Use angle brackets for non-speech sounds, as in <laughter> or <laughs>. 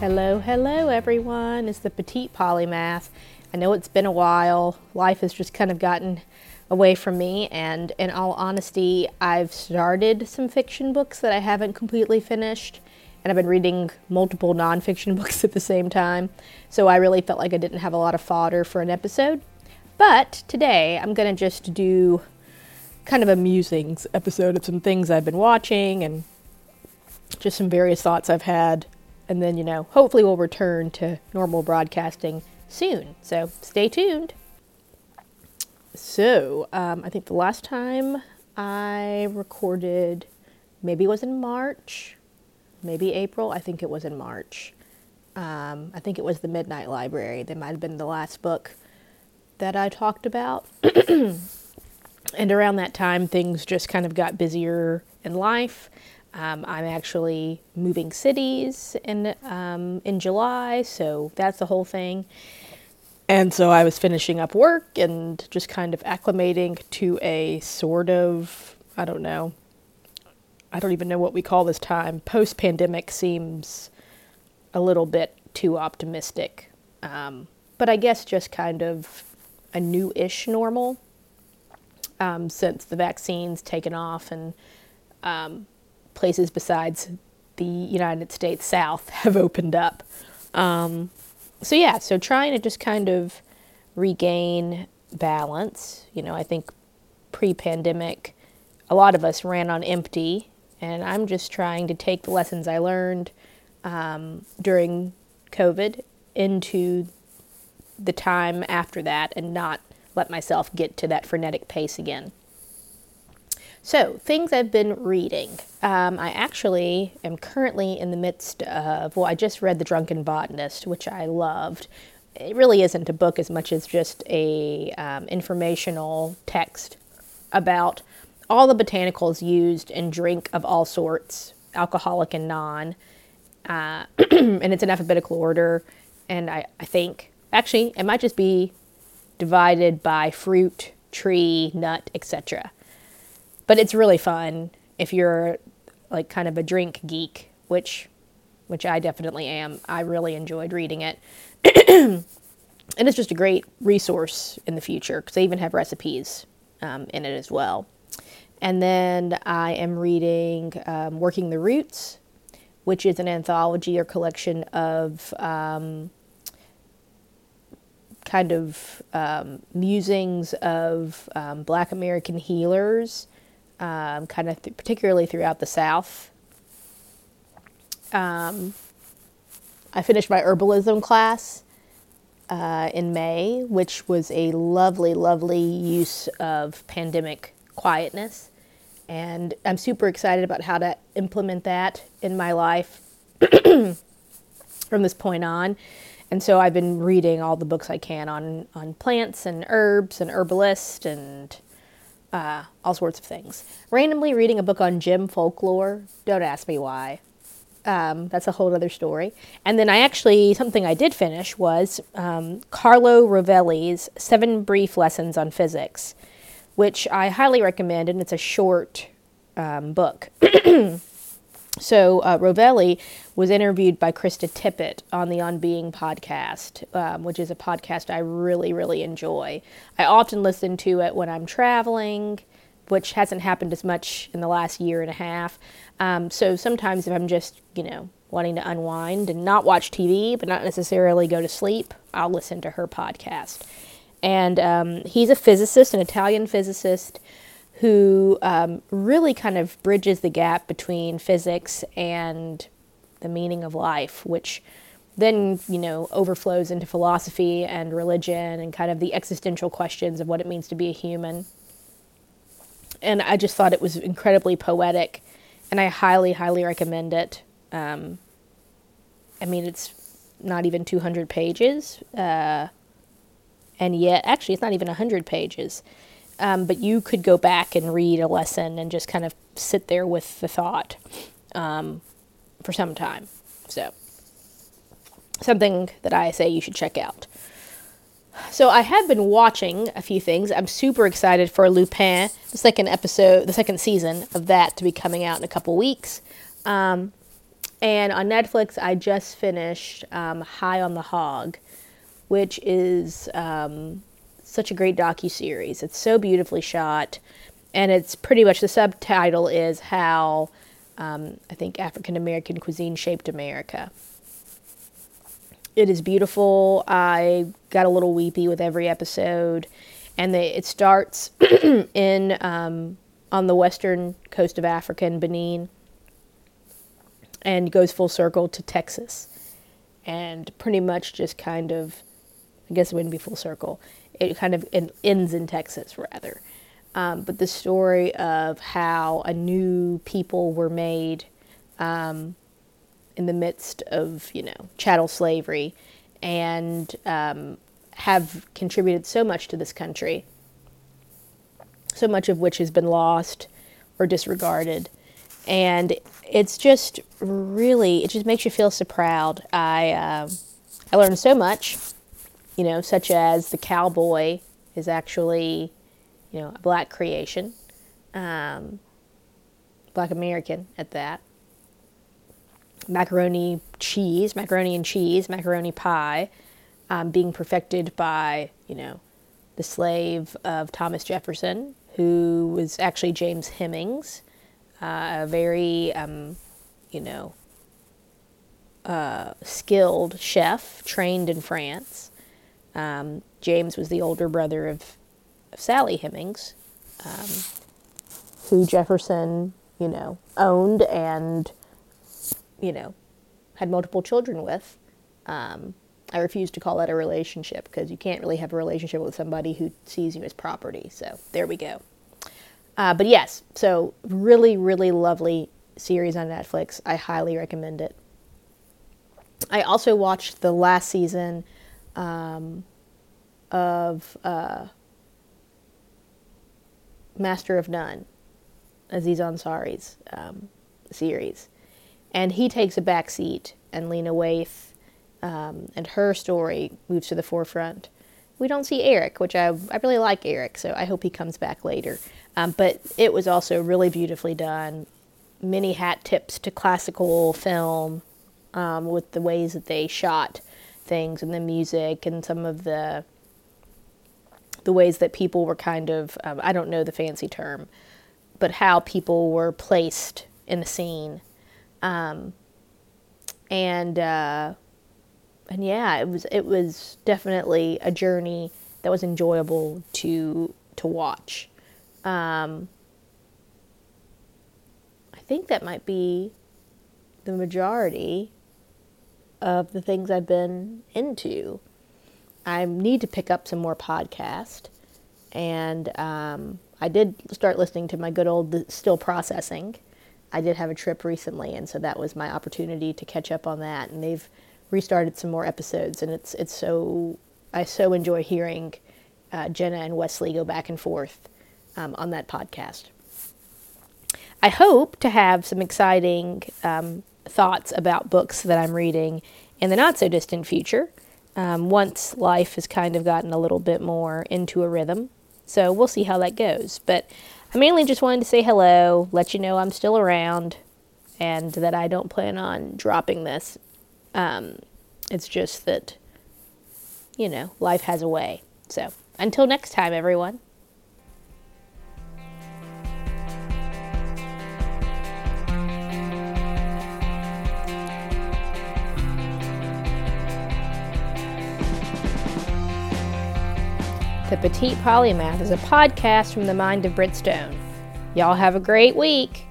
Hello, hello, everyone. It's the Petite Polymath. I know it's been a while. Life has just kind of gotten away from me, and in all honesty, I've started some fiction books that I haven't completely finished, and I've been reading multiple nonfiction <laughs> books at the same time. So I really felt like I didn't have a lot of fodder for an episode. But today, I'm going to just do kind of a musings episode of some things I've been watching and just some various thoughts I've had. And then, you know, hopefully we'll return to normal broadcasting soon. So stay tuned. So, um, I think the last time I recorded, maybe it was in March, maybe April. I think it was in March. Um, I think it was the Midnight Library. That might have been the last book that I talked about. <clears throat> and around that time, things just kind of got busier in life. Um, I'm actually moving cities in um, in July, so that's the whole thing. And so I was finishing up work and just kind of acclimating to a sort of I don't know. I don't even know what we call this time. Post pandemic seems a little bit too optimistic, um, but I guess just kind of a new ish normal um, since the vaccine's taken off and um, places besides the United States South <laughs> have opened up. Um, so, yeah, so trying to just kind of regain balance. You know, I think pre pandemic, a lot of us ran on empty, and I'm just trying to take the lessons I learned um, during COVID into the time after that and not let myself get to that frenetic pace again. So, things I've been reading. Um, I actually am currently in the midst of, well, I just read The Drunken Botanist, which I loved. It really isn't a book as much as just a um, informational text about all the botanicals used in drink of all sorts, alcoholic and non. Uh, <clears throat> and it's in alphabetical order. And I, I think, actually, it might just be divided by fruit, tree, nut, etc. But it's really fun if you're like kind of a drink geek, which which I definitely am. I really enjoyed reading it. <clears throat> and it's just a great resource in the future because they even have recipes um, in it as well. And then I am reading um, Working the Roots, which is an anthology or collection of um, kind of um, musings of um, Black American healers, um, kind of th- particularly throughout the South. Um, I finished my herbalism class uh, in May, which was a lovely, lovely use of pandemic quietness. And I'm super excited about how to implement that in my life <clears throat> from this point on. And so I've been reading all the books I can on, on plants and herbs and herbalist and uh, all sorts of things. Randomly reading a book on gem folklore. Don't ask me why. Um, that's a whole other story. And then I actually, something I did finish was um, Carlo Rovelli's Seven Brief Lessons on Physics, which I highly recommend, and it's a short um, book. <clears throat> So uh, Rovelli was interviewed by Krista Tippett on the On Being podcast, um, which is a podcast I really, really enjoy. I often listen to it when I'm traveling, which hasn't happened as much in the last year and a half. Um, so sometimes if I'm just, you know, wanting to unwind and not watch TV, but not necessarily go to sleep, I'll listen to her podcast. And um, he's a physicist, an Italian physicist who um, really kind of bridges the gap between physics and the meaning of life, which then, you know, overflows into philosophy and religion and kind of the existential questions of what it means to be a human. And I just thought it was incredibly poetic, and I highly, highly recommend it. Um, I mean, it's not even 200 pages, uh, and yet, actually, it's not even 100 pages um, but you could go back and read a lesson and just kind of sit there with the thought um, for some time. So, something that I say you should check out. So I have been watching a few things. I'm super excited for Lupin, the second episode, the second season of that to be coming out in a couple weeks. Um, And on Netflix, I just finished um, High on the Hog, which is um, such a great docu series. It's so beautifully shot, and it's pretty much the subtitle is how um, I think African American cuisine shaped America. It is beautiful. I got a little weepy with every episode, and it starts <clears throat> in um, on the western coast of Africa in Benin, and goes full circle to Texas, and pretty much just kind of, I guess it wouldn't be full circle. It kind of ends in Texas rather, um, but the story of how a new people were made. Um, in the midst of you know chattel slavery and um, have contributed so much to this country, so much of which has been lost or disregarded. And it's just really, it just makes you feel so proud. I, uh, I learned so much, you know, such as the cowboy is actually, you know, a black creation, um, black American at that macaroni cheese, macaroni and cheese, macaroni pie, um, being perfected by, you know, the slave of Thomas Jefferson, who was actually James Hemings, uh, a very, um, you know, uh, skilled chef trained in France. Um, James was the older brother of, of Sally Hemings, um, who Jefferson, you know, owned and you know, had multiple children with. Um, I refuse to call that a relationship because you can't really have a relationship with somebody who sees you as property. So there we go. Uh, but yes, so really, really lovely series on Netflix. I highly recommend it. I also watched the last season um, of uh, Master of None, Aziz Ansari's um, series and he takes a back seat, and Lena Waithe um, and her story moves to the forefront. We don't see Eric, which I, I really like Eric, so I hope he comes back later. Um, but it was also really beautifully done. Many hat tips to classical film um, with the ways that they shot things and the music and some of the the ways that people were kind of um, I don't know the fancy term, but how people were placed in the scene um, and uh, and yeah, it was it was definitely a journey that was enjoyable to to watch. Um, I think that might be the majority of the things I've been into. I need to pick up some more podcast, and um, I did start listening to my good old Still Processing I did have a trip recently, and so that was my opportunity to catch up on that. And they've restarted some more episodes, and it's it's so I so enjoy hearing uh, Jenna and Wesley go back and forth um, on that podcast. I hope to have some exciting um, thoughts about books that I'm reading in the not so distant future. Um, once life has kind of gotten a little bit more into a rhythm. So we'll see how that goes. But I mainly just wanted to say hello, let you know I'm still around, and that I don't plan on dropping this. Um, it's just that, you know, life has a way. So until next time, everyone. The Petite Polymath is a podcast from the mind of Britt Stone. Y'all have a great week.